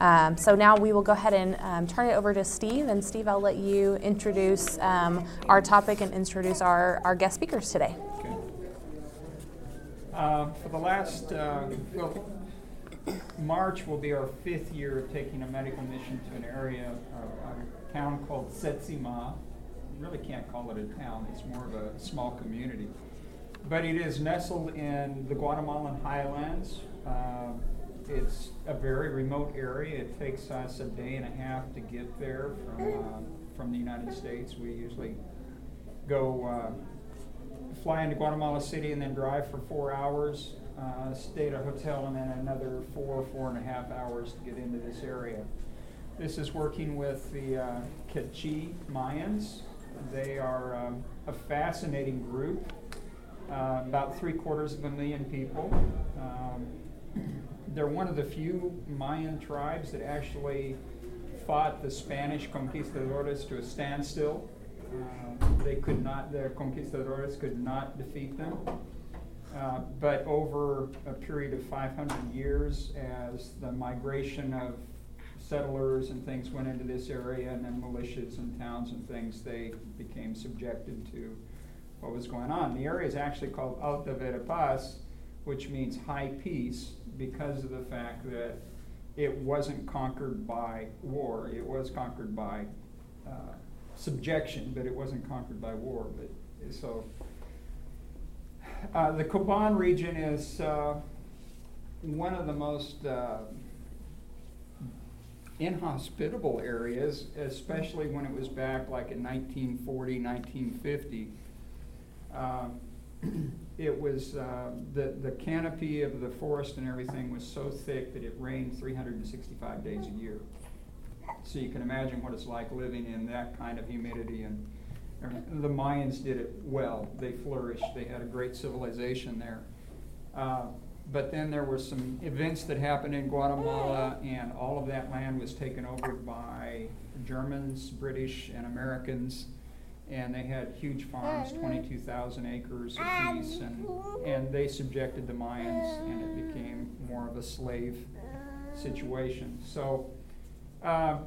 Um, so now we will go ahead and um, turn it over to Steve. And Steve, I'll let you introduce um, our topic and introduce our, our guest speakers today. Okay. Uh, for the last, uh, well, March will be our fifth year of taking a medical mission to an area, uh, a town called Setsima. You really can't call it a town, it's more of a small community. But it is nestled in the Guatemalan highlands. Uh, it's a very remote area. It takes us a day and a half to get there from, uh, from the United States. We usually go uh, fly into Guatemala City and then drive for four hours, uh, stay at a hotel, and then another four, four and a half hours to get into this area. This is working with the uh, Mayans. They are um, a fascinating group, uh, about three quarters of a million people. Um, they're one of the few Mayan tribes that actually fought the Spanish conquistadores to a standstill. Uh, they could not, the conquistadores could not defeat them. Uh, but over a period of 500 years, as the migration of settlers and things went into this area, and then militias and towns and things, they became subjected to what was going on. The area is actually called Alta Verapaz, which means high peace, because of the fact that it wasn't conquered by war. It was conquered by uh, subjection, but it wasn't conquered by war. But so uh, the Cobán region is uh, one of the most uh, inhospitable areas, especially when it was back like in 1940, 1950. Uh, it was uh, the the canopy of the forest and everything was so thick that it rained 365 days a year. So you can imagine what it's like living in that kind of humidity and. The Mayans did it well. They flourished. They had a great civilization there. Uh, but then there were some events that happened in Guatemala, and all of that land was taken over by Germans, British, and Americans and they had huge farms, 22,000 acres apiece, and, and they subjected the Mayans, and it became more of a slave situation. So uh,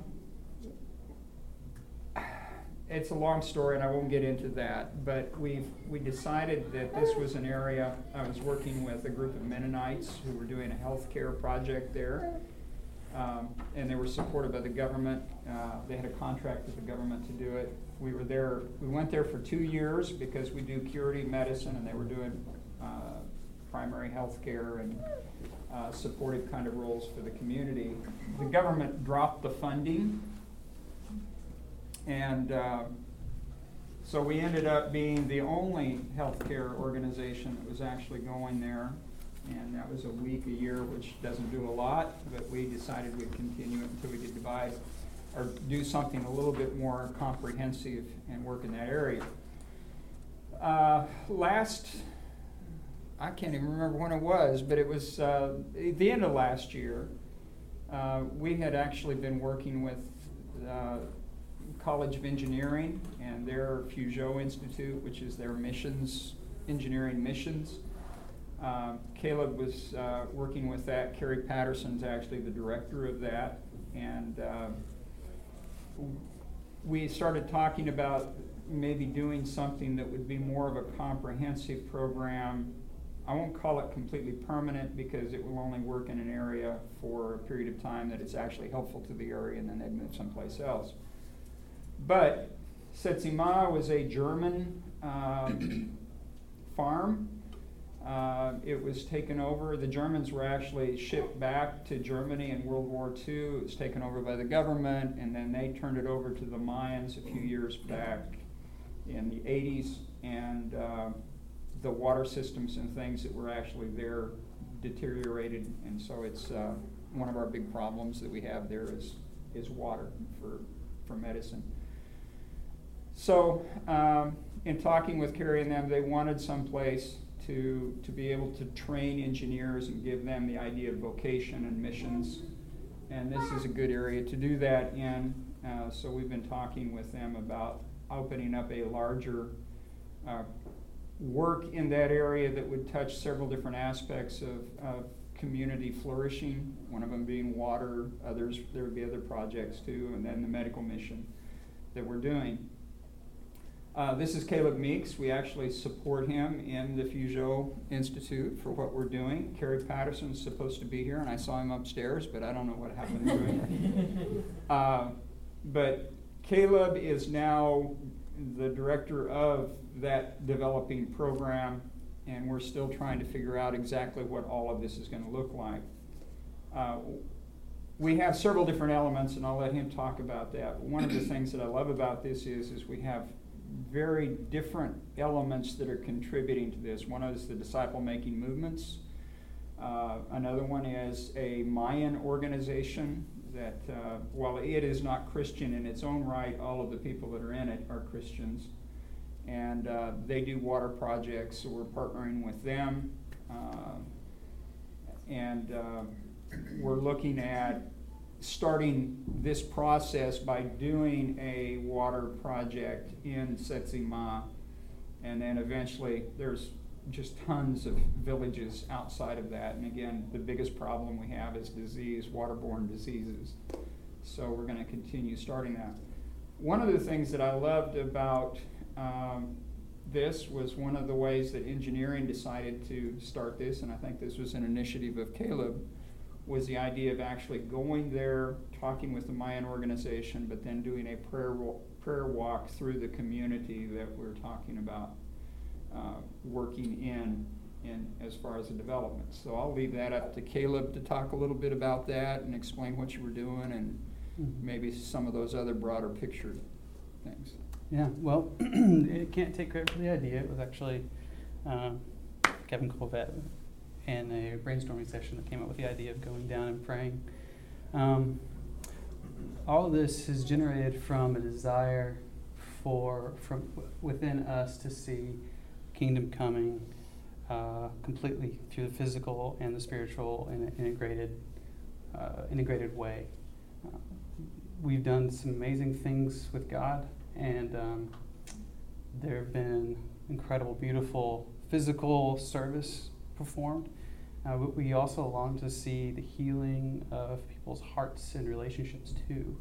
it's a long story, and I won't get into that. But we we decided that this was an area. I was working with a group of Mennonites who were doing a healthcare project there. Um, and they were supported by the government. Uh, they had a contract with the government to do it we were there, we went there for two years because we do curative medicine and they were doing uh, primary health care and uh, supportive kind of roles for the community. The government dropped the funding and uh, so we ended up being the only healthcare organization that was actually going there. And that was a week a year, which doesn't do a lot, but we decided we'd continue it until we could divide or do something a little bit more comprehensive and work in that area. Uh, last, I can't even remember when it was, but it was uh, the end of last year. Uh, we had actually been working with uh, College of Engineering and their Peugeot Institute, which is their missions, engineering missions. Uh, Caleb was uh, working with that. Kerry Patterson's actually the director of that. And we started talking about maybe doing something that would be more of a comprehensive program. I won't call it completely permanent because it will only work in an area for a period of time that it's actually helpful to the area and then they'd move someplace else. But Setsima was a German um, farm uh, it was taken over. The Germans were actually shipped back to Germany in World War II. It was taken over by the government, and then they turned it over to the Mayans a few years back in the 80s. And uh, the water systems and things that were actually there deteriorated, and so it's uh, one of our big problems that we have there is is water for for medicine. So, um, in talking with Carrie and them, they wanted some place to, to be able to train engineers and give them the idea of vocation and missions. And this is a good area to do that in. Uh, so we've been talking with them about opening up a larger uh, work in that area that would touch several different aspects of, of community flourishing, one of them being water, others, there would be other projects too, and then the medical mission that we're doing. Uh, this is Caleb Meeks. We actually support him in the Peugeot Institute for what we're doing. Kerry Patterson's supposed to be here, and I saw him upstairs, but I don't know what happened to him. uh, but Caleb is now the director of that developing program, and we're still trying to figure out exactly what all of this is going to look like. Uh, we have several different elements, and I'll let him talk about that. One of the things that I love about this is, is we have very different elements that are contributing to this. One is the disciple making movements. Uh, another one is a Mayan organization that, uh, while it is not Christian in its own right, all of the people that are in it are Christians. And uh, they do water projects, so we're partnering with them. Uh, and uh, we're looking at starting this process by doing a water project in Setsima, and then eventually there's just tons of villages outside of that. And again, the biggest problem we have is disease, waterborne diseases. So we're going to continue starting that. One of the things that I loved about um, this was one of the ways that engineering decided to start this, and I think this was an initiative of Caleb was the idea of actually going there, talking with the Mayan organization, but then doing a prayer prayer walk through the community that we're talking about uh, working in, in as far as the development. So I'll leave that up to Caleb to talk a little bit about that and explain what you were doing and mm-hmm. maybe some of those other broader picture things. Yeah, well, it can't take credit for the idea. It was actually uh, Kevin Colvette in a brainstorming session that came up with the idea of going down and praying. Um, all of this is generated from a desire for from within us to see kingdom coming uh, completely through the physical and the spiritual in an integrated uh, integrated way. Uh, we've done some amazing things with God, and um, there have been incredible, beautiful physical service performed. Uh, we also long to see the healing of people's hearts and relationships too.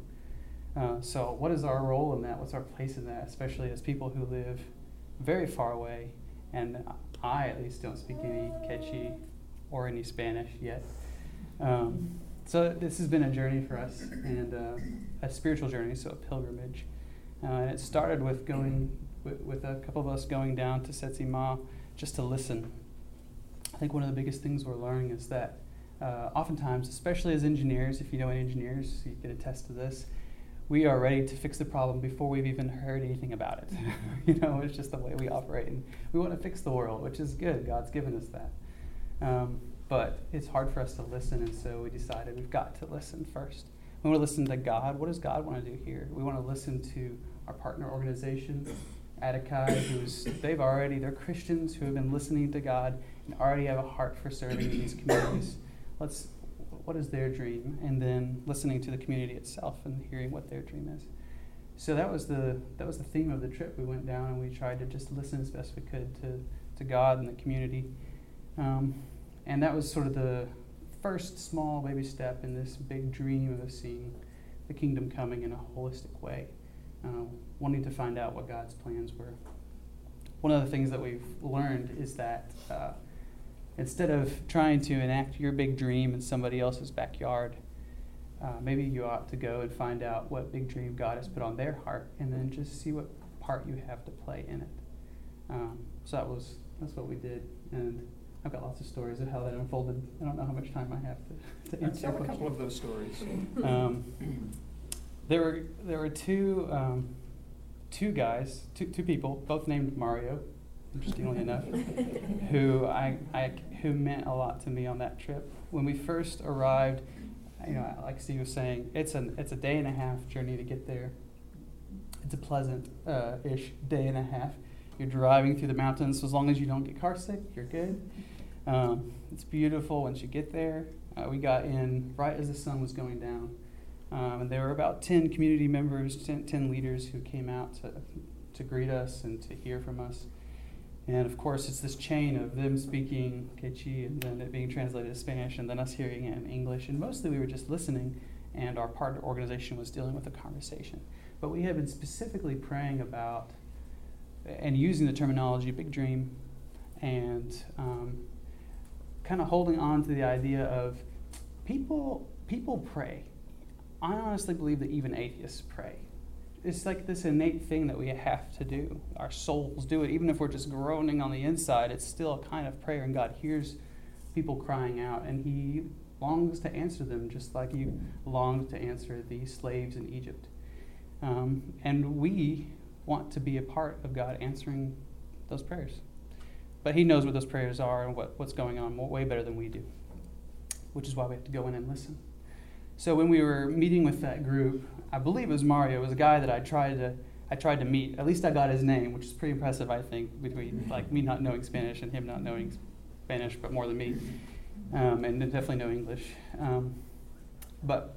Uh, so, what is our role in that? What's our place in that, especially as people who live very far away? And I, at least, don't speak any Q'eqchi' or any Spanish yet. Um, so, this has been a journey for us and uh, a spiritual journey, so a pilgrimage. Uh, and it started with going with, with, a couple of us going down to Setsi Ma just to listen I think one of the biggest things we're learning is that uh, oftentimes, especially as engineers, if you know any engineers, you can attest to this, we are ready to fix the problem before we've even heard anything about it. you know, it's just the way we operate. And we want to fix the world, which is good. God's given us that. Um, but it's hard for us to listen, and so we decided we've got to listen first. We want to listen to God. What does God want to do here? We want to listen to our partner organization, Attica, who's they've already they're Christians who have been listening to God and already have a heart for serving in these communities. Let's what is their dream, and then listening to the community itself and hearing what their dream is. So that was the that was the theme of the trip. We went down and we tried to just listen as best we could to to God and the community, um, and that was sort of the first small baby step in this big dream of seeing the kingdom coming in a holistic way, uh, wanting to find out what God's plans were. One of the things that we've learned is that uh, instead of trying to enact your big dream in somebody else's backyard, uh, maybe you ought to go and find out what big dream God has put on their heart, and then just see what part you have to play in it. Um, so that was that's what we did, and I've got lots of stories of how that unfolded. I don't know how much time I have to, to answer. a couple of those stories. Um, there were there were two um, two guys, two two people, both named Mario, interestingly enough, who I, I who meant a lot to me on that trip. When we first arrived, you know, like Steve was saying, it's an it's a day and a half journey to get there. It's a pleasant uh, ish day and a half. You're driving through the mountains, so as long as you don't get car sick, you're good. Um, it's beautiful once you get there. Uh, we got in right as the sun was going down. Um, and there were about 10 community members, 10, 10, leaders who came out to, to greet us and to hear from us. And of course, it's this chain of them speaking Q'eqchi' and then it being translated to Spanish and then us hearing it in English. And mostly we were just listening, and our partner organization was dealing with the conversation. But we had been specifically praying about and using the terminology big dream and um, kind of holding on to the idea of people people pray. I honestly believe that even atheists pray. It's like this innate thing that we have to do. Our souls do it. Even if we're just groaning on the inside, it's still a kind of prayer, and God hears people crying out, and He longs to answer them just like He longed to answer the slaves in Egypt. Um, and we want to be a part of God answering those prayers. But He knows what those prayers are and what, what's going on way better than we do, which is why we have to go in and listen. So when we were meeting with that group, I believe it was Mario. It was a guy that I tried to I tried to meet. At least I got his name, which is pretty impressive, I think, between like me not knowing Spanish and him not knowing Spanish, but more than me, um, and definitely no English. Um, but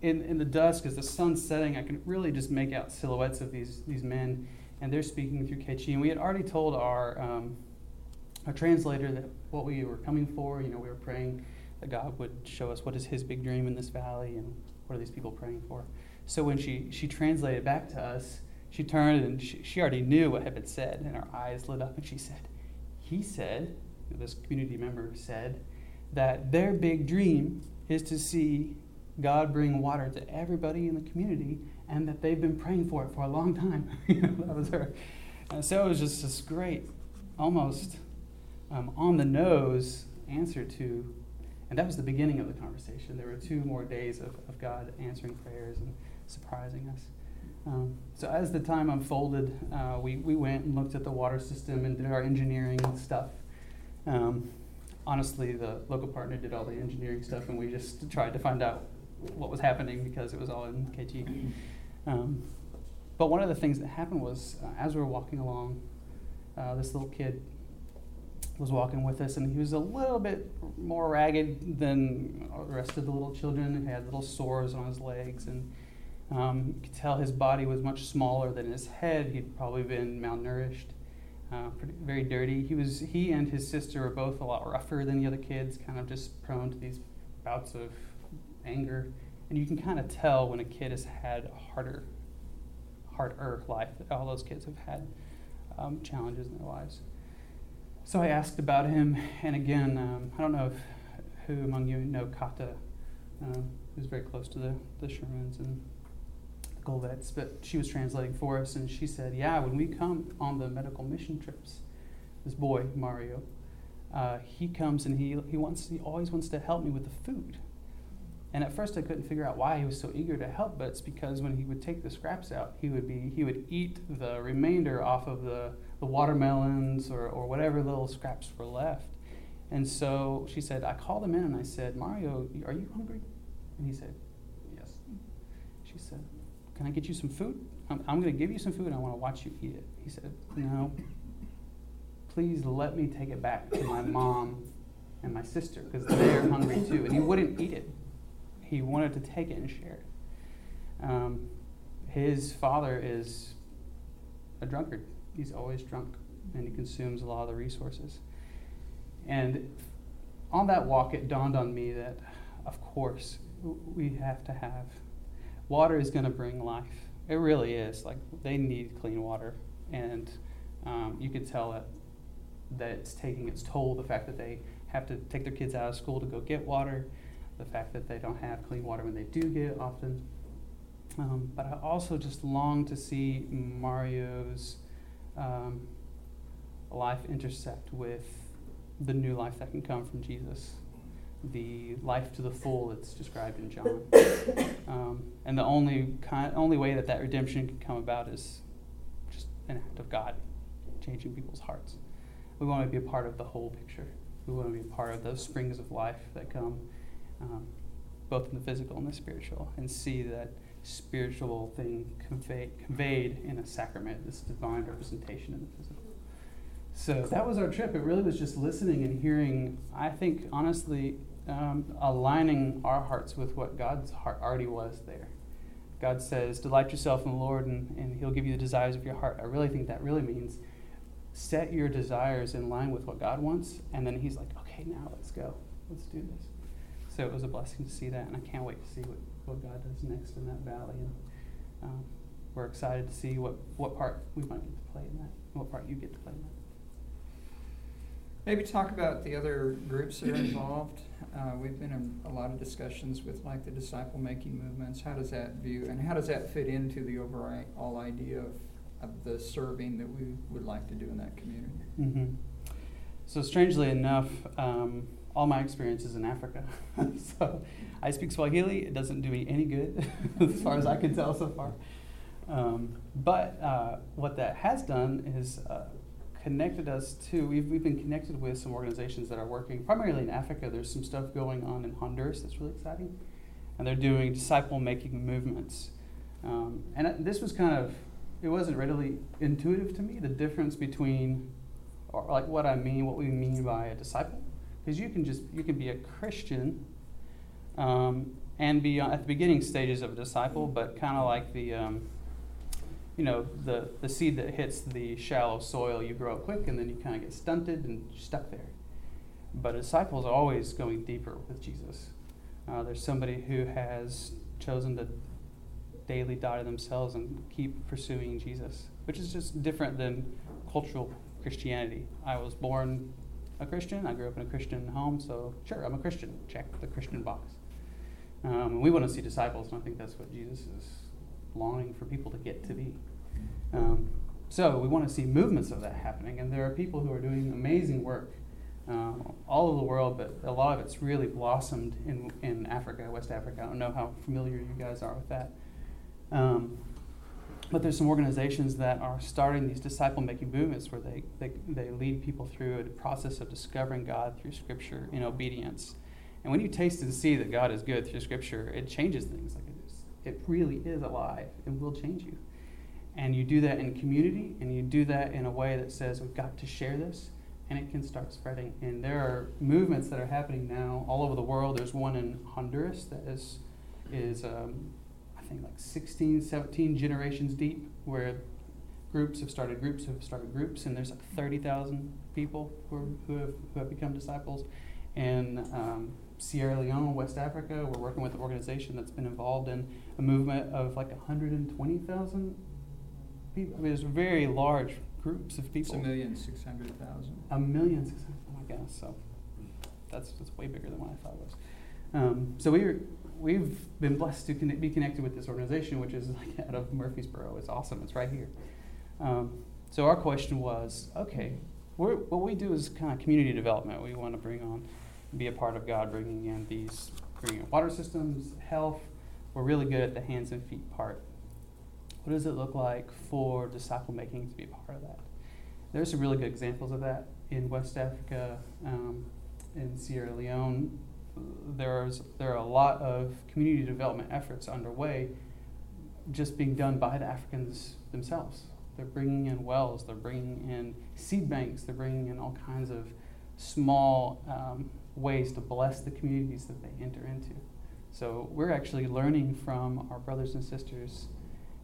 in, in the dusk, as the sun's setting, I can really just make out silhouettes of these these men, and they're speaking through Q'eqchi'. And we had already told our um, our translator that what we were coming for. You know, we were praying that God would show us what is His big dream in this valley and what are these people praying for. So when she, she translated back to us, she turned and she, she already knew what had been said, and her eyes lit up, and she said, He said, this community member said, that their big dream is to see God bring water to everybody in the community, and that they've been praying for it for a long time. that was her. And so it was just this great, almost um, on the nose answer to and that was the beginning of the conversation. There were two more days of, of God answering prayers and surprising us. Um, so as the time unfolded, uh, we, we went and looked at the water system and did our engineering stuff. Um, honestly, the local partner did all the engineering stuff, and we just tried to find out what was happening because it was all in KT. Um, but one of the things that happened was, uh, as we were walking along, uh, this little kid was walking with us, and he was a little bit more ragged than the rest of the little children. He had little sores on his legs, and um, you could tell his body was much smaller than his head. He'd probably been malnourished, uh, pretty, very dirty. He was he and his sister were both a lot rougher than the other kids, kind of just prone to these bouts of anger. And you can kind of tell when a kid has had a harder, harder life. All those kids have had um, challenges in their lives. So I asked about him, and again, um, I don't know if who among you know Kata, um, who's very close to the, the Shermans and the Golvets, but she was translating for us, and she said, Yeah, when we come on the medical mission trips, this boy, Mario, uh, he comes and he, he, wants, he always wants to help me with the food. And at first I couldn't figure out why he was so eager to help, but it's because when he would take the scraps out, he would be he would eat the remainder off of the the watermelons or, or whatever little scraps were left. And so she said, I called him in and I said, Mario, are you hungry? And he said, Yes. She said, Can I get you some food? I'm, I'm going to give you some food and I want to watch you eat it. He said, No. Please let me take it back to my mom and my sister because they're hungry too. And he wouldn't eat it, he wanted to take it and share it. Um, his father is a drunkard he's always drunk and he consumes a lot of the resources. And on that walk, it dawned on me that, of course, we have to have water is going to bring life. It really is. Like they need clean water, and um, you could tell that that it's taking its toll. The fact that they have to take their kids out of school to go get water, the fact that they don't have clean water when they do get it often. Um, but I also just long to see Mario's um, life intersect with the new life that can come from Jesus, the life to the full that's described in John. Um, and the only kind, only way that that redemption can come about is just an act of God changing people's hearts. We want to be a part of the whole picture. We want to be a part of those springs of life that come um, both in the physical and the spiritual and see that spiritual thing conveyed, conveyed in a sacrament, this divine representation in the physical. So that was our trip. It really was just listening and hearing, I think, honestly, um, aligning our hearts with what God's heart already was there. God says, Delight yourself in the Lord, and, and He'll give you the desires of your heart. I really think that really means set your desires in line with what God wants, and then He's like, okay, now let's go, let's do this. So it was a blessing to see that, and I can't wait to see what, what God does next in that valley. And um, we're excited to see what, what part we might get to play in that, what part you get to play in that. Maybe talk about the other groups that are involved. Uh, we've been in a lot of discussions with like the disciple making movements. How does that view and how does that fit into the overall idea of, of the serving that we would like to do in that community? Mm-hmm. So, strangely enough, um, all my experiences in Africa. so, I speak Swahili. It doesn't do me any good, as far as I can tell so far. Um, but uh, what that has done is uh, connected us to, we've, we've been connected with some organizations that are working primarily in Africa. There's some stuff going on in Honduras that's really exciting. And they're doing disciple making movements. Um, and this was kind of, it wasn't readily intuitive to me, the difference between, or like what I mean, what we mean by a disciple. Because you can just, you can be a Christian um, and be at the beginning stages of a disciple, but kind of like the, um, you know, the, the seed that hits the shallow soil, you grow up quick and then you kind of get stunted and stuck there. But a disciple is always going deeper with Jesus. Uh, there's somebody who has chosen to daily die to themselves and keep pursuing Jesus, which is just different than cultural Christianity. I was born a Christian, I grew up in a Christian home, so sure, I'm a Christian. Check the Christian box. Um, we want to see disciples, and I think that's what Jesus is longing for people to get to be. Um, so we want to see movements of that happening, and there are people who are doing amazing work uh, all over the world, but a lot of it's really blossomed in, in Africa, West Africa. I don't know how familiar you guys are with that. Um, but there's some organizations that are starting these disciple making movements where they, they, they lead people through a process of discovering God through Scripture in obedience. And when you taste and see that God is good through Scripture, it changes things. Like it, is, it really is alive and will change you. And you do that in community, and you do that in a way that says, we've got to share this, and it can start spreading. And there are movements that are happening now all over the world. There's one in Honduras that is, is um, think, like 16, 17 generations deep, where groups have started groups have started groups, and there's like 30,000 people who, are, who, have, who have become disciples. In um, Sierra Leone, West Africa, we're working with an organization that's been involved in a movement of like 120,000 people. I mean, there's very large groups of people. It's a million six hundred thousand. A million six hundred. Oh my gosh! So that's that's way bigger than what I thought it was. Um, so we we've been blessed to connect, be connected with this organization, which is like out of Murfreesboro. It's awesome. It's right here. Um, so our question was, okay, what we do is kind of community development. We want to bring on, be a part of God, bringing in these, bringing in water systems, health. We're really good at the hands and feet part what does it look like for disciple making to be a part of that? There's some really good examples of that in West Africa, um, in Sierra Leone. There's there are a lot of community development efforts underway, just being done by the Africans themselves. They're bringing in wells, they're bringing in seed banks, they're bringing in all kinds of small um, ways to bless the communities that they enter into. So we're actually learning from our brothers and sisters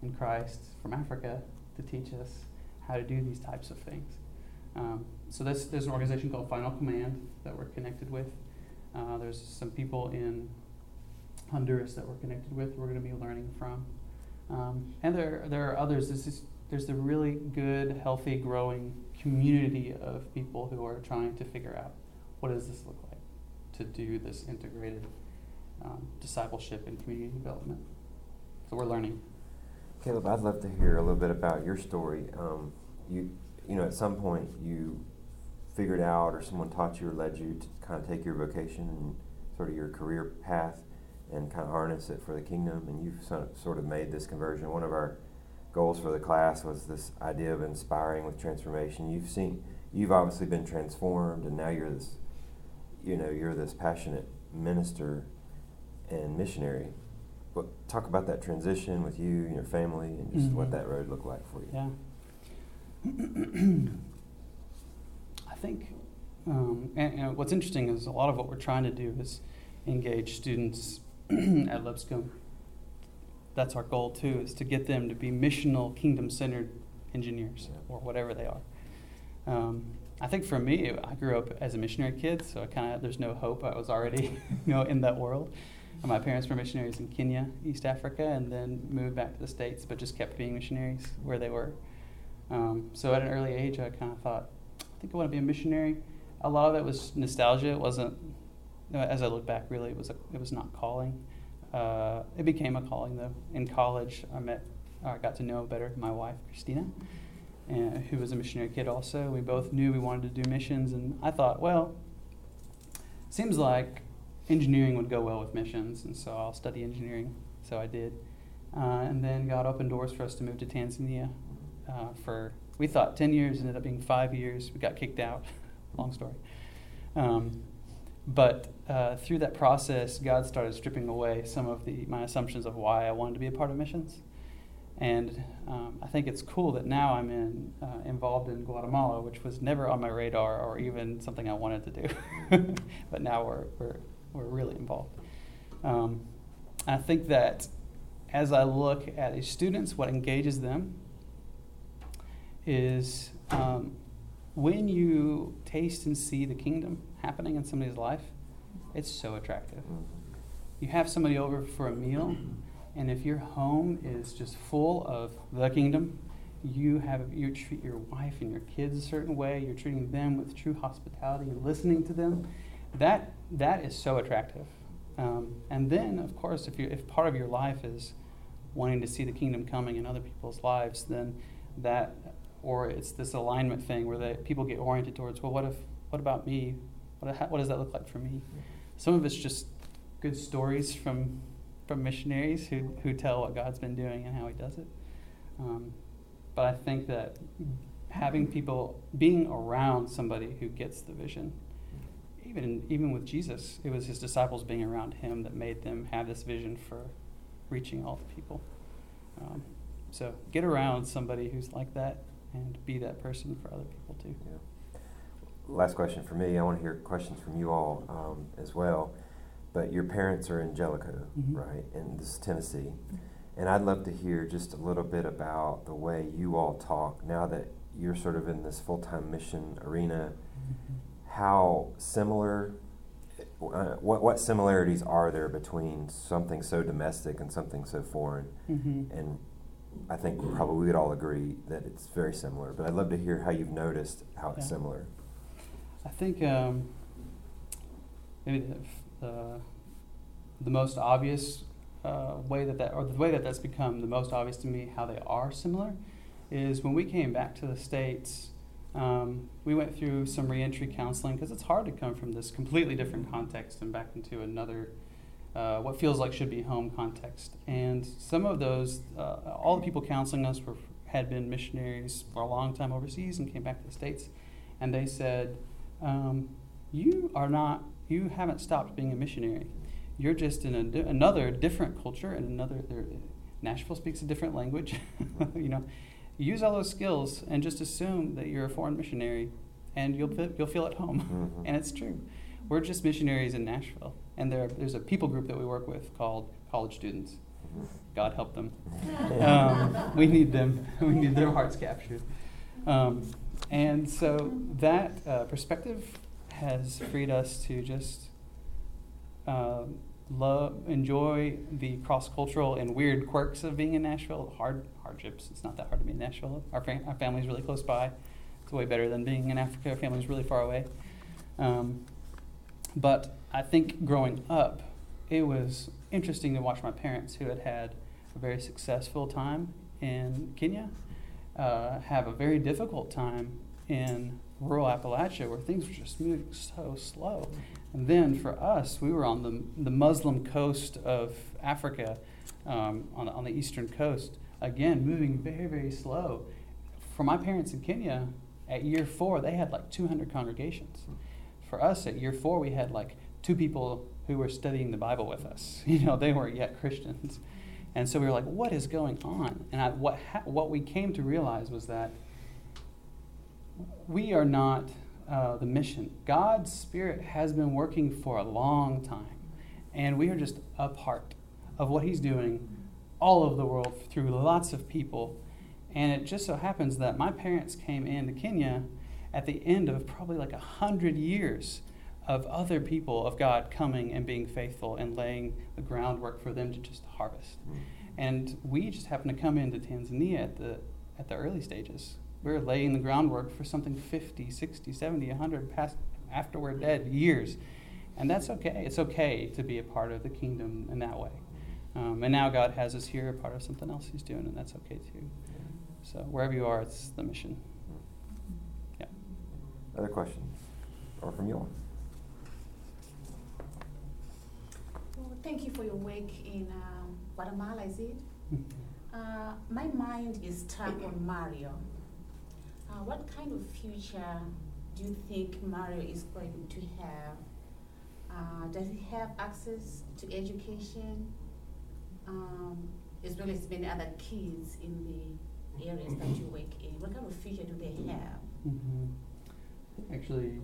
in Christ from Africa to teach us how to do these types of things. Um, so there's an organization called Final Command that we're connected with. Uh, there's some people in Honduras that we're connected with. We're going to be learning from, um, and there there are others. This is there's a really good, healthy, growing community of people who are trying to figure out what does this look like to do this integrated um, discipleship and community development. So we're learning. Caleb, I'd love to hear a little bit about your story. Um, you, you know, at some point you figured out, or someone taught you or led you to kind of take your vocation and sort of your career path and kind of harness it for the kingdom. And you've sort of made this conversion. One of our goals for the class was this idea of inspiring with transformation. You've seen, you've obviously been transformed, and now you're this, you know, you're this passionate minister and missionary what, talk about that transition with you and your family and just mm-hmm. what that road looked like for you. Yeah. I think, um, and, and, what's interesting is a lot of what we're trying to do is engage students at Lipscomb. That's our goal too, is to get them to be missional, kingdom centered engineers yeah. or whatever they are. Um, I think for me, I grew up as a missionary kid, so I kind of there's no hope. I was already, you know, in that world. And my parents were missionaries in Kenya, East Africa, and then moved back to the states, but just kept being missionaries where they were. Um, so at an early age, I kind of thought, I think I want to be a missionary. A lot of it was nostalgia. It wasn't, as I look back, really, it was a, it was not calling. Uh, it became a calling though. In college, I met, I got to know better my wife, Christina, and, who was a missionary kid also. We both knew we wanted to do missions, and I thought, well, seems like engineering would go well with missions, and so I'll study engineering. So I did, uh, and then God opened doors for us to move to Tanzania uh, for we thought 10 years ended up being five years. We got kicked out. Long story. Um, but uh, through that process, God started stripping away some of the, my assumptions of why I wanted to be a part of missions. And um, I think it's cool that now I'm in, uh, involved in Guatemala, which was never on my radar or even something I wanted to do. but now we're, we're, we're really involved. Um, I think that as I look at these students, what engages them is um, when you taste and see the kingdom happening in somebody's life, it's so attractive. You have somebody over for a meal, and if your home is just full of the kingdom, you have you treat your wife and your kids a certain way. You're treating them with true hospitality and listening to them. That that is so attractive. Um, and then, of course, if you if part of your life is wanting to see the kingdom coming in other people's lives, then that or it's this alignment thing where they, people get oriented towards, well, what if, what about me? What, what does that look like for me? Some of it's just good stories from, from missionaries who, who tell what God's been doing and how He does it. Um, but I think that having people, being around somebody who gets the vision, even, even with Jesus, it was His disciples being around Him that made them have this vision for reaching all the people. Um, so get around somebody who's like that and be that person for other people too. Yeah. Last question for me. I want to hear questions from you all um, as well. But your parents are in Jellico, mm-hmm. right? And this is Tennessee. And I'd love to hear just a little bit about the way you all talk now that you're sort of in this full time mission arena. Mm-hmm. How similar, uh, what, what similarities are there between something so domestic and something so foreign? Mm-hmm. And I think probably we'd all agree that it's very similar. But I'd love to hear how you've noticed how it's yeah. similar. I think um, maybe the, uh, the most obvious uh, way that that, or the way that that's become the most obvious to me how they are similar, is when we came back to the states. Um, we went through some reentry counseling because it's hard to come from this completely different context and back into another uh, what feels like should be home context. And some of those, uh, all the people counseling us were, had been missionaries for a long time overseas and came back to the States. And they said, um, You are not, you haven't stopped being a missionary. You're just in a another different culture and another, Nashville speaks a different language. you know, use all those skills and just assume that you're a foreign missionary and you'll, you'll feel at home. Mm-hmm. and it's true. We're just missionaries in Nashville and there, there's a people group that we work with called college students. God help them. Um, we need them. We need their hearts captured. Um, and so that uh, perspective has freed us to just uh, love, enjoy the cross-cultural and weird quirks of being in Nashville. Hard hardships. It's not that hard to be in Nashville. Our, fam- our family's really close by. It's way better than being in Africa. Our family's really far away. Um, but I think growing up, it was interesting to watch my parents, who had had a very successful time in Kenya, uh, have a very difficult time in rural Appalachia where things were just moving so slow. And then for us, we were on the, the Muslim coast of Africa, um, on, on the eastern coast, again, moving very, very slow. For my parents in Kenya, at year four, they had like 200 congregations. For us, at year four, we had like two people who were studying the Bible with us. You know, they weren't yet Christians. And so we were like, what is going on? And I, what, ha- what we came to realize was that we are not uh, the mission. God's Spirit has been working for a long time. And we are just a part of what He's doing all over the world through lots of people. And it just so happens that my parents came into Kenya at the end of probably like a hundred years of other people of God coming and being faithful and laying the groundwork for them to just harvest. Mm. And we just happen to come into Tanzania at the at the early stages. We are laying the groundwork for something 50, 60, 70, 100 past after we're dead years. And that's okay. It's okay to be a part of the kingdom in that way. Um, and now God has us here, a part of something else He's doing, and that's okay too. So wherever you are, it's the mission. Yeah. Other questions? Or from you all? Well, thank you for your work in um, Guatemala, is it? Uh, my mind is stuck on Mario. Uh, what kind of future do you think Mario is going to have? Uh, does he have access to education, um, as well as many other kids in the areas that you work in? What kind of future do they have? hmm Actually,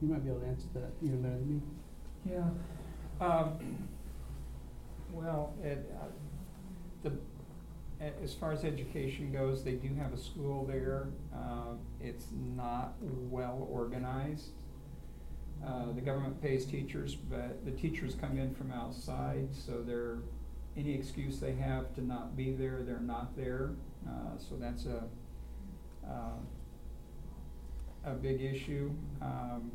you might be able to answer that even better than me. Yeah. Um, well, it, uh, the, as far as education goes, they do have a school there. Uh, it's not well organized. Uh, the government pays teachers, but the teachers come in from outside, so they're, any excuse they have to not be there, they're not there. Uh, so that's a, uh, a big issue. Um,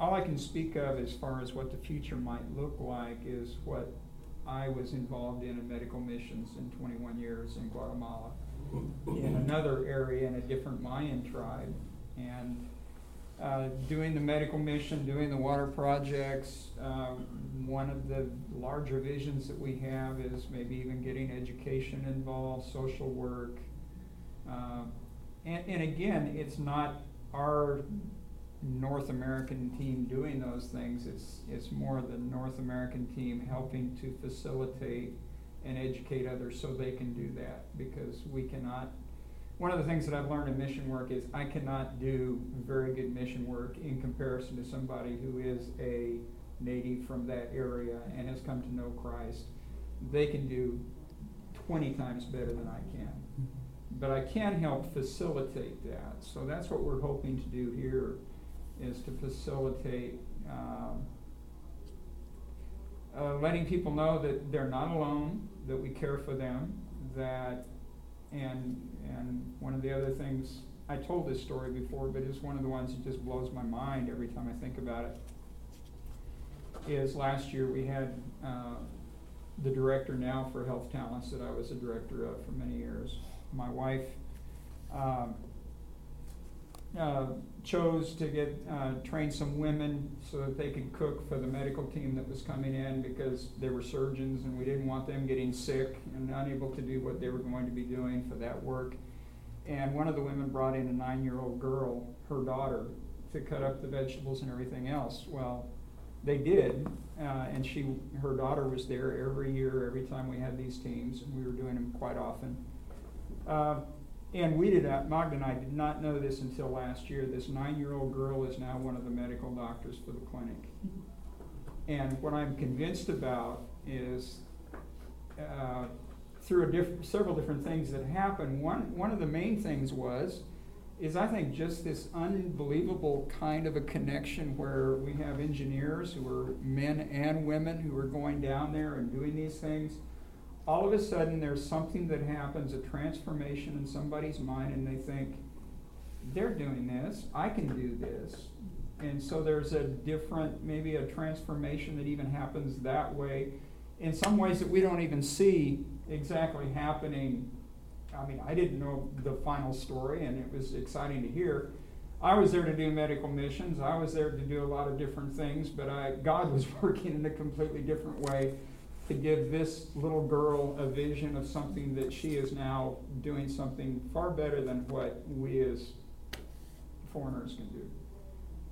all I can speak of as far as what the future might look like is what I was involved in in medical missions in twenty-one years in Guatemala. In another area in a different Mayan tribe. And, uh, doing the medical mission, doing the water projects, um, one of the larger visions that we have is maybe even getting education involved, social work. Um, and, and again, it's not our North American team doing those things. It's, it's more the North American team helping to facilitate and educate others so they can do that. Because we cannot, one of the things that I've learned in mission work is I cannot do very good mission work in comparison to somebody who is a native from that area and has come to know Christ. They can do twenty times better than I can mm-hmm. but I can help facilitate that. So that's what we're hoping to do here, is to facilitate, um, uh, letting people know that they're not alone, that we care for them, that, and, and one of the other things, I told this story before, but it's one of the ones that just blows my mind every time I think about it, is last year we had, uh, the director now for Health Talents that I was a director of for many years. My wife, um, uh, chose to get, uh, train some women so that they could cook for the medical team that was coming in because they were surgeons and we didn't want them getting sick and unable to do what they were going to be doing for that work. And one of the women brought in a nine-year-old girl, her daughter, to cut up the vegetables and everything else. Well, they did, uh, and she, her daughter was there every year, every time we had these teams, and we were doing them quite often. Uh, and we did not, Magda and I did not know this until last year. This nine-year-old girl is now one of the medical doctors for the clinic. And what I'm convinced about is, uh, through diff- several different things that happened, one, one of the main things was, is I think just this unbelievable kind of a connection where we have engineers who are men and women who are going down there and doing these things. All of a sudden, there's something that happens, a transformation in somebody's mind, and they think, they're doing this, I can do this. And so there's a different, maybe a transformation that even happens that way in some ways that we don't even see exactly happening. I mean, I didn't know the final story, and it was exciting to hear. I was there to do medical missions. I was there to do a lot of different things, but I, God was working in a completely different way to give this little girl a vision of something that she is now doing something far better than what we as foreigners can do.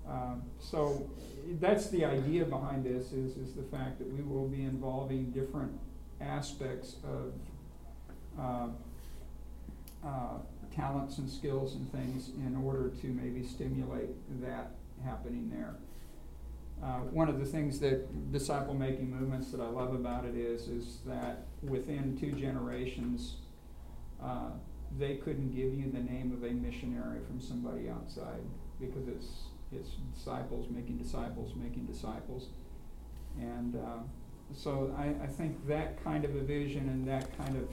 Um, so that's the idea behind this is, is the fact that we will be involving different aspects of uh, uh, talents and skills and things in order to maybe stimulate that happening there. Uh, one of the things that disciple making movements that I love about it is is that within two generations, uh, they couldn't give you the name of a missionary from somebody outside because it's it's disciples making disciples making disciples, and uh, so I, I think that kind of a vision and that kind of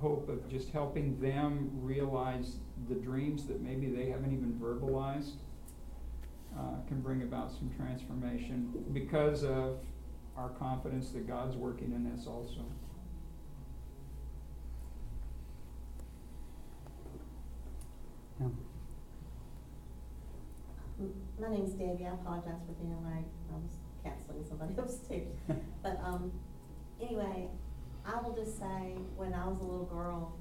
hope of just helping them realize the dreams that maybe they haven't even verbalized uh, can bring about some transformation because of our confidence that God's working in us also. Yeah. M- My name's Debbie, I apologize for being late, I was counseling somebody else too. But, um, anyway, I will just say, when I was a little girl,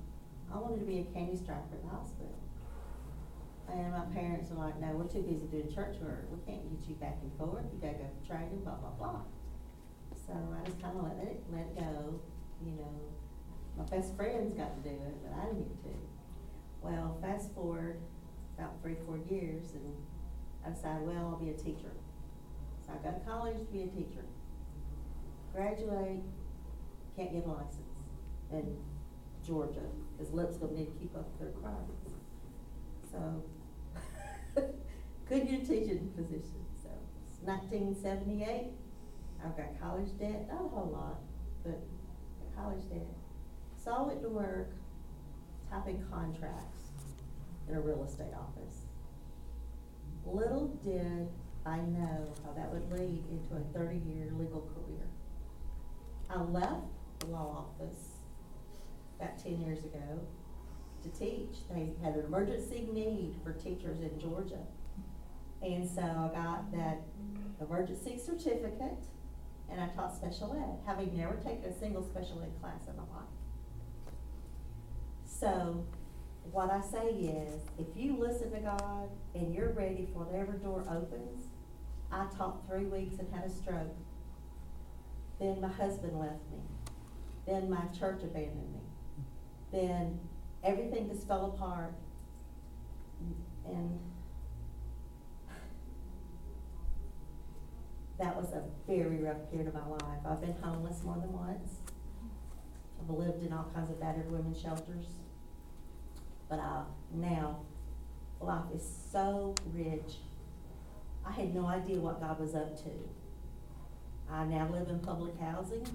I wanted to be a candy striper at the hospital. And my parents were like, no, we're too busy doing church work, we can't get you back and forth, you gotta go for training, blah, blah, blah. So I just kinda let it, let it go, you know, my best friends got to do it, but I didn't get to. Well, fast forward about three, four years, and I decided, well, I'll be a teacher. So I go to college to be a teacher. Graduate, can't get a license in Georgia, because Lipscomb need to keep up with their requirements. So, a teaching position, so it's nineteen seventy-eight. I've got college debt, not a whole lot, but college debt. So I went to work typing contracts in a real estate office. Little did I know how that would lead into a thirty-year legal career. I left the law office about ten years ago to teach. They had an emergency need for teachers in Georgia. And so I got that emergency certificate and I taught special ed, having never taken a single special ed class in my life. So, what I say is, if you listen to God and you're ready for whatever door opens, I taught three weeks and had a stroke. Then my husband left me. Then my church abandoned me. Then everything just fell apart. And that was a very rough period of my life. I've been homeless more than once. I've lived in all kinds of battered women's shelters. But uh, now, life is so rich. I had no idea what God was up to. I now live in public housing.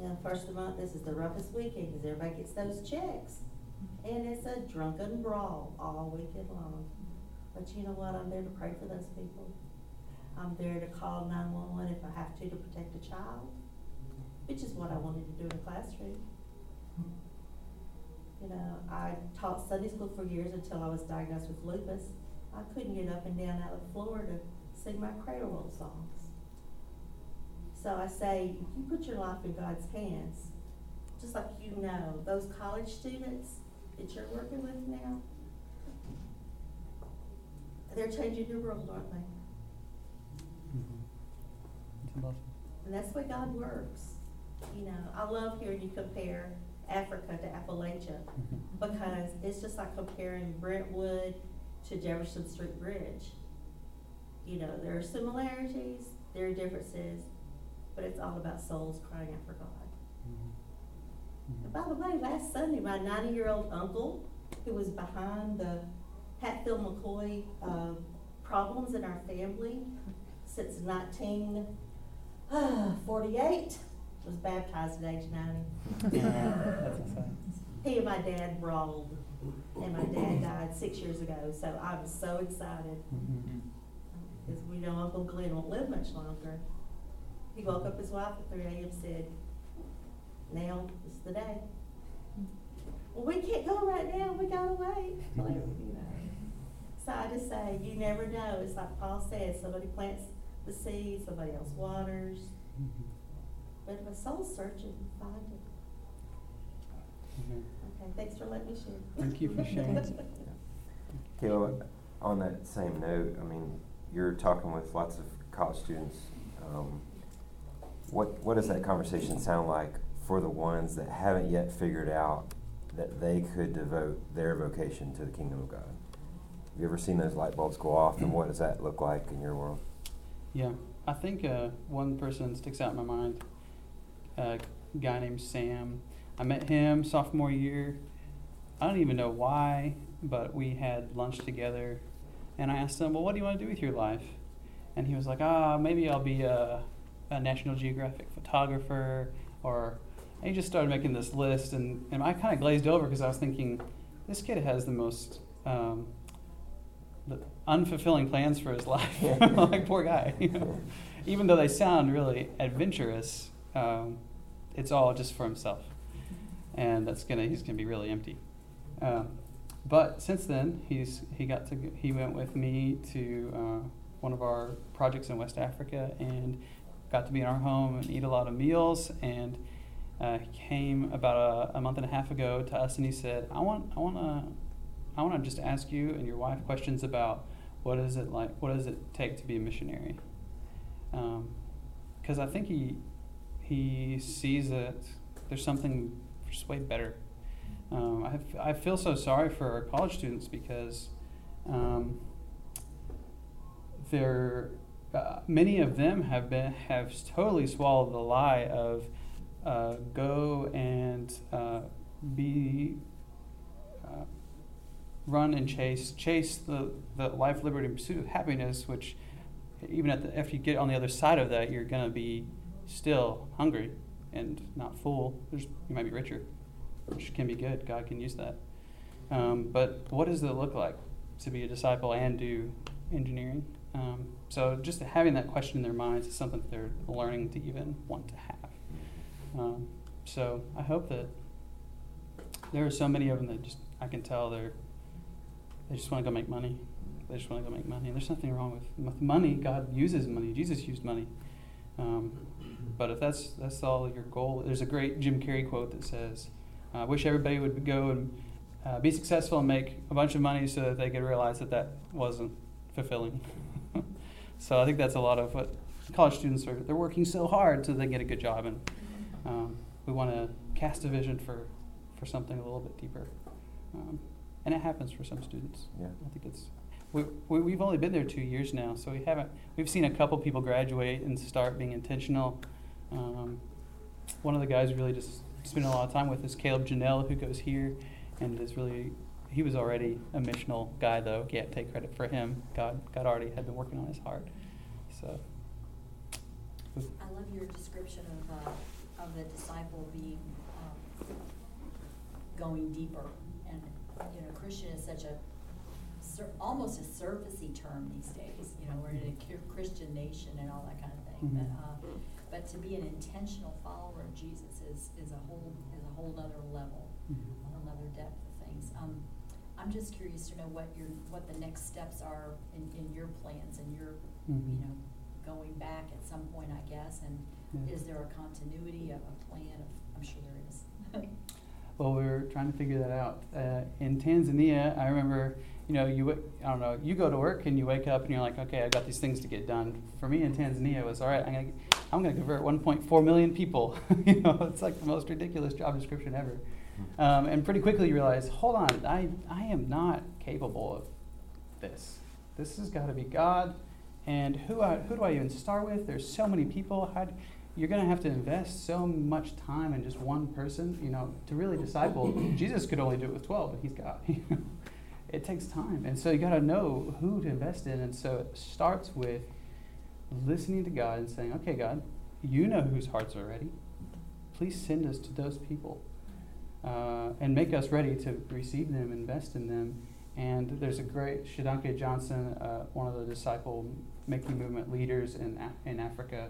You know, first of the month, this is the roughest weekend because everybody gets those checks. And it's a drunken brawl all weekend long. But you know what? I'm there to pray for those people. I'm there to call nine-one-one if I have to to protect a child, which is what I wanted to do in the classroom. You know, I taught Sunday school for years until I was diagnosed with lupus. I couldn't get up and down out of the floor to sing my cradle roll songs. So I say, if you put your life in God's hands, just like you know, those college students that you're working with now, they're changing your world, aren't they? Mhm. It's a. And that's the way God works. You know, I love hearing you compare Africa to Appalachia Mhm. because it's just like comparing Brentwood to Jefferson Street Bridge. You know, there are similarities, there are differences, but it's all about souls crying out for God. And by the way, last Sunday, my ninety-year-old uncle, who was behind the Hatfield McCoy, uh, problems in our family since nineteen forty-eight, was baptized at age ninety. Yeah, That's insane. He and my dad brawled, and my dad died six years ago, so I'm so excited, Mhm. because we know Uncle Glenn won't live much longer. He woke up his wife at three AM, said, now is the day. Well, we can't go right now, we gotta wait, Well, you know. So I just say, you never know, it's like Paul said, somebody plants the seed, somebody else waters, but if a soul's searching, find it. Okay, thanks for letting me share. Thank you for sharing. Kayla, on that same note, I mean, you're talking with lots of college students. Um, what what does that conversation sound like for the ones that haven't yet figured out that they could devote their vocation to the kingdom of God? Have you ever seen those light bulbs go off, and what does that look like in your world? Yeah, I think uh, one person sticks out in my mind. A guy named Sam. I met him sophomore year I don't even know why, but we had lunch together, and I asked him, "Well, what do you want to do with your life?" And he was like, "Ah, maybe I'll be a, a National Geographic photographer," or and he just started making this list, and, and I kind of glazed over because I was thinking, this kid has the most um, the unfulfilling plans for his life. like poor guy, you know. Even though they sound really adventurous, um, it's all just for himself, and that's gonna he's gonna be really empty. Um, but since then, he's he got to he went with me to uh, one of our projects in West Africa and got to be in our home and eat a lot of meals and uh, he came about a, a, month and a half ago to us and he said, I want, I want to, I want to just ask you and your wife questions about what is it like, what does it take to be a missionary? Because um, I think he, he sees that there's something just way better. Um, I, have, I feel so sorry for our college students because um, they're, uh, many of them have been have totally swallowed the lie of uh, go and uh, be uh, run and chase chase the, the life, liberty, and pursuit of happiness. Which even at the, after you get on the other side of that, you're gonna be still hungry and not full. You might be richer, which can be good. God can use that. Um, but what does it look like to be a disciple and do engineering? Um, so just having that question in their minds is something that they're learning to even want to have. Um, so I hope that there are so many of them that just I can tell they're they just want to go make money. They just want to go make money. And there's nothing wrong with, with money. God uses money. Jesus used money. Um, but if that's that's all your goal, there's a great Jim Carrey quote that says, "I wish everybody would go and uh, be successful and make a bunch of money so that they could realize that that wasn't fulfilling." so I think that's a lot of what college students are. They're working so hard so they get a good job and um, we want to cast a vision for, for something a little bit deeper. Um, and it happens for some students. Yeah. I think it's we, we we've only been there two years now, so we haven't we've seen a couple people graduate and start being intentional. Um, one of the guys we really just spend a lot of time with is Caleb Janelle, who goes here and is really he was already a missional guy though. Can't take credit for him. God God already had been working on his heart. So I love your description of uh, of the disciple being um, going deeper. And you know, Christian is such a almost a surfacey term these days. You know, we're in a Christian nation and all that kind of thing. Mm-hmm. But uh, but to be an intentional follower of Jesus is is a whole is a whole other level, mm-hmm. a whole other depth of things. Um, I'm just curious to know what your what the next steps are in, in your plans and your mm-hmm. you know going back at some point, I guess, and. Is there a continuity, of a plan? Of, I'm sure there is. well, we were trying to figure that out. Uh, in Tanzania, I remember, you know, you I don't know, you go to work and you wake up and you're like, okay, I got these things to get done. For me in Tanzania, it was all right. I'm gonna I'm gonna convert 1.4 million people. you know, it's like the most ridiculous job description ever. Hmm. Um, and pretty quickly you realize, hold on, I I am not capable of this. This has got to be God. And who, I, who do I even start with? There's so many people. How, you're going to have to invest so much time in just one person, you know, to really disciple. Jesus could only do it with 12, and he's got, it takes time. And so you got to know who to invest in. And so it starts with listening to God and saying, okay, God, you know whose hearts are ready. Please send us to those people uh, and make us ready to receive them, invest in them. And there's a great Shodankeh Johnson, uh, one of the disciple making movement leaders in, in Africa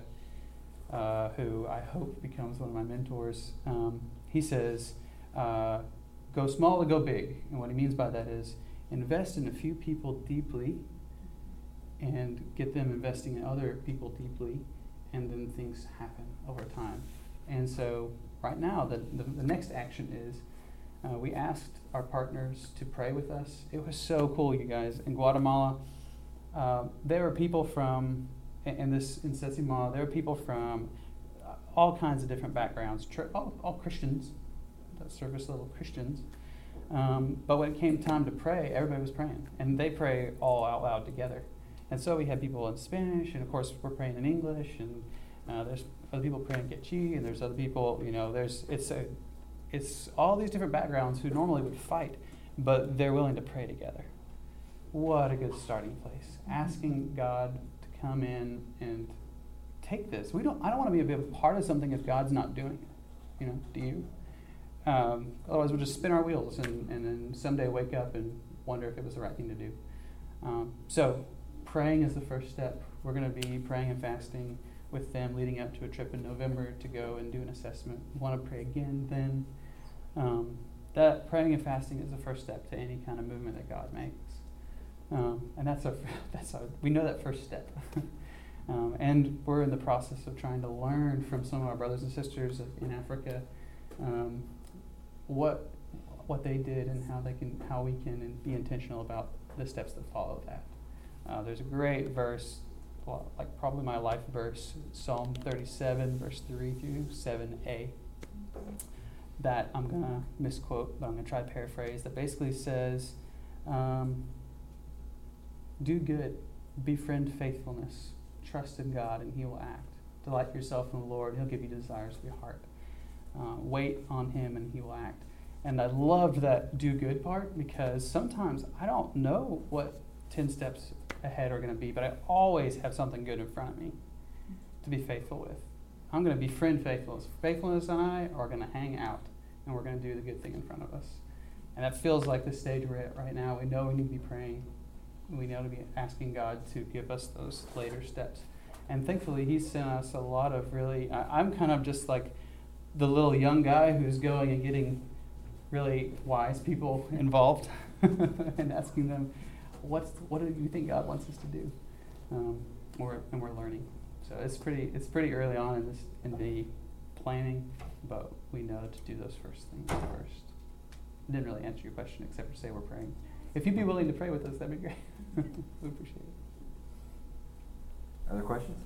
uh, who I hope becomes one of my mentors, um, he says, uh, go small to go big. And what he means by that is invest in a few people deeply and get them investing in other people deeply, and then things happen over time. And so, right now, the, the, the next action is uh, we asked our partners to pray with us. It was so cool, you guys. In Guatemala, uh, there were people from in this in Setsimah, there are people from uh, all kinds of different backgrounds, all, all Christians, service level Christians. Um, but when it came time to pray, everybody was praying, and they pray all out loud together. And so we had people in Spanish, and of course we're praying in English, and uh, there's other people praying in Q'eqchi', and there's other people, you know, there's it's a it's all these different backgrounds who normally would fight, but they're willing to pray together. What a good starting place. Asking God come in and take this. We don't. I don't want to be a part of something if God's not doing it. You know, do you? Um, otherwise, we'll just spin our wheels and, and then someday wake up and wonder if it was the right thing to do. Um, so, praying is the first step. We're going to be praying and fasting with them leading up to a trip in November to go and do an assessment. Want to pray again then. Um, that praying and fasting is the first step to any kind of movement that God makes. Um, and that's our, that's our, we know that first step. um, and we're in the process of trying to learn from some of our brothers and sisters in Africa um, what what they did and how they can how we can be intentional about the steps that follow that. Uh, there's a great verse, like probably my life verse, Psalm 37, verse 3 through 7a, that I'm going to misquote, but I'm going to try to paraphrase, that basically says, um, Do good, befriend faithfulness, trust in God, and He will act. Delight yourself in the Lord, He'll give you desires of your heart. Uh, wait on Him, and He will act. And I loved that do good part because sometimes I don't know what 10 steps ahead are going to be, but I always have something good in front of me to be faithful with. I'm going to befriend faithfulness. Faithfulness and I are going to hang out, and we're going to do the good thing in front of us. And that feels like the stage we're at right now. We know we need to be praying. We know to be asking God to give us those later steps. And thankfully, He's sent us a lot of really. I, I'm kind of just like the little young guy who's going and getting really wise people involved and asking them, what's what do you think God wants us to do? Um, we're, and we're learning. So it's pretty it's pretty early on in this in the planning, but we know to do those first things first. Didn't really answer your question except for say we're praying. If you'd be willing to pray with us, that'd be great. we appreciate it. Other questions?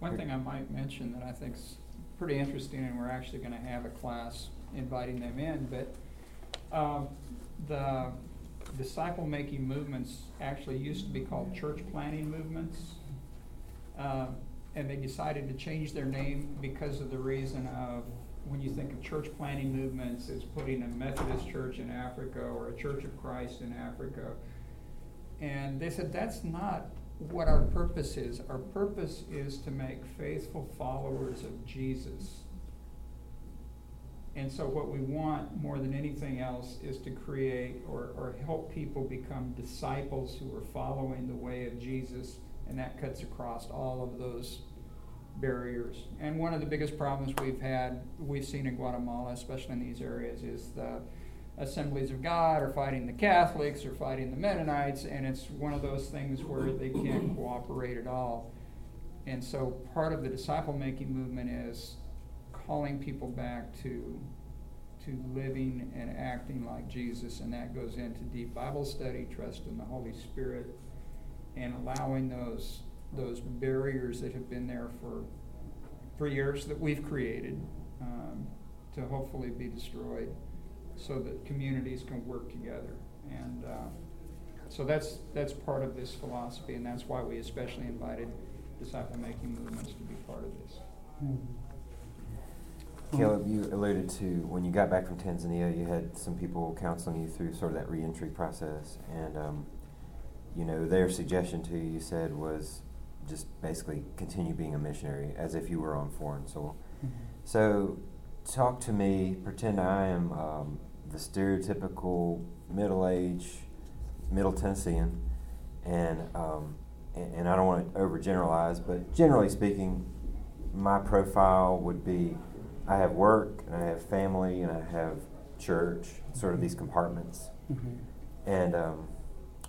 One thing I might mention that I think's pretty interesting, and we're actually going to have a class inviting them in, but uh, the disciple making movements actually used to be called church planting movements. Uh, and they decided to change their name because of the reason of when you think of church planting movements as putting a Methodist church in Africa or a Church of Christ in Africa. And they said that's not what our purpose is. Our purpose is to make faithful followers of Jesus. And so, what we want more than anything else is to create or, or help people become disciples who are following the way of Jesus, and that cuts across all of those barriers. And one of the biggest problems we've had, we've seen in Guatemala, especially in these areas, is the assemblies of God are fighting the Catholics or fighting the Mennonites, and it's one of those things where they can't cooperate at all. And so part of the disciple making movement is calling people back to to living and acting like Jesus, and that goes into deep Bible study, trust in the Holy Spirit, and allowing those those barriers that have been there for for years that we've created um, to hopefully be destroyed so that communities can work together. And uh, so that's that's part of this philosophy, and that's why we especially invited disciple making movements to be part of this. Caleb, you alluded to when you got back from Tanzania, you had some people counseling you through sort of that reentry process, and um, you know their suggestion to you, you said, was just basically continue being a missionary as if you were on foreign soil. Mm-hmm. So, talk to me. Pretend I am um, the stereotypical middle-aged Middle Tennessean, and, um, and and I don't want to overgeneralize, but generally speaking, my profile would be I have work and I have family and I have church, sort of these compartments. Mm-hmm. And um,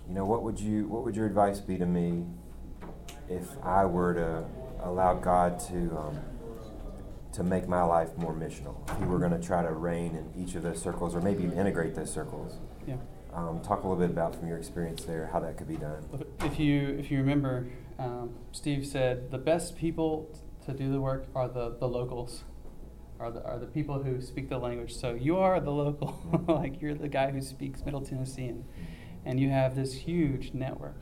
you know, what would you what would your advice be to me if I were to allow God to um, to make my life more missional? If He were going to try to reign in each of those circles, or maybe integrate those circles. Yeah. Um, talk a little bit about from your experience there how that could be done. If you if you remember, um, Steve said the best people to do the work are the the locals are the, are the people who speak the language. So you are the local, like you're the guy who speaks Middle Tennessean, and you have this huge network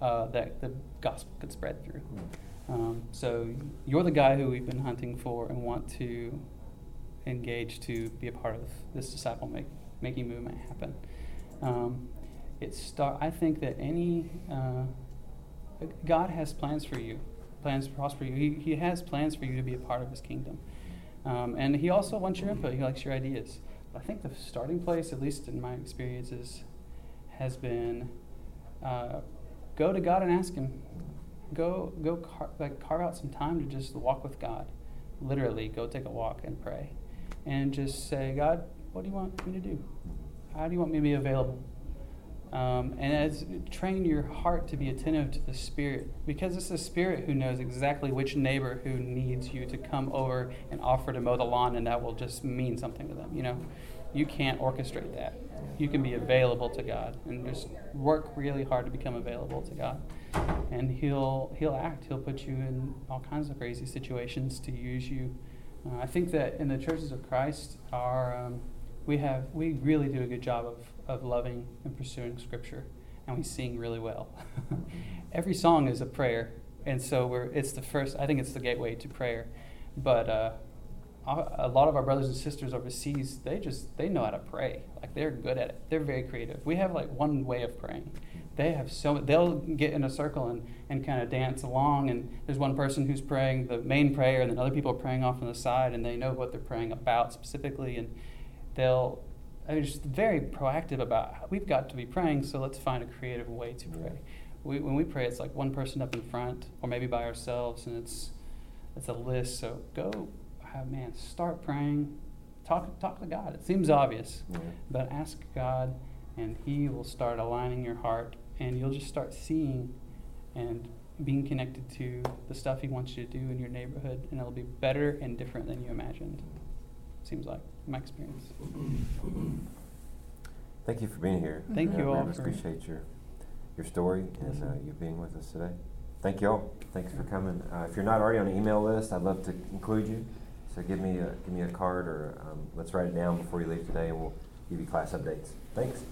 uh, that the gospel could spread through. Um, so you're the guy who we've been hunting for and want to engage to be a part of this disciple make, making movement happen. Um, it start, I think that any uh, God has plans for you, plans to prosper you. He, he has plans for you to be a part of His kingdom, um, and He also wants your input. He likes your ideas. I think the starting place, at least in my experiences, has been uh, go to God and ask Him. Go, go, car- like carve out some time to just walk with God. Literally, go take a walk and pray, and just say, God, what do you want me to do? How do you want me to be available? Um, and as train your heart to be attentive to the Spirit, because it's the Spirit who knows exactly which neighbor who needs you to come over and offer to mow the lawn, and that will just mean something to them. You know, you can't orchestrate that. You can be available to God and just work really hard to become available to God, and He'll He'll act. He'll put you in all kinds of crazy situations to use you. Uh, I think that in the churches of Christ, our um, we have we really do a good job of, of loving and pursuing scripture and we sing really well every song is a prayer and so we're it's the first i think it's the gateway to prayer but uh, a lot of our brothers and sisters overseas they just they know how to pray like they're good at it they're very creative we have like one way of praying they have so they'll get in a circle and, and kind of dance along and there's one person who's praying the main prayer and then other people are praying off on the side and they know what they're praying about specifically and they'll I mean, just very proactive about we've got to be praying, so let's find a creative way to pray. We, when we pray, it's like one person up in front, or maybe by ourselves, and it's it's a list. So go, man, start praying. Talk talk to God. It seems obvious, yeah. but ask God, and He will start aligning your heart, and you'll just start seeing and being connected to the stuff He wants you to do in your neighborhood, and it'll be better and different than you imagined. Seems like my experience. Thank you for being here. Thank uh, you all. I appreciate your your story and uh, you being with us today. Thank you all. Thanks for coming. Uh, if you're not already on the email list, I'd love to include you. So give me a give me a card or um, let's write it down before you leave today, and we'll give you class updates. Thanks.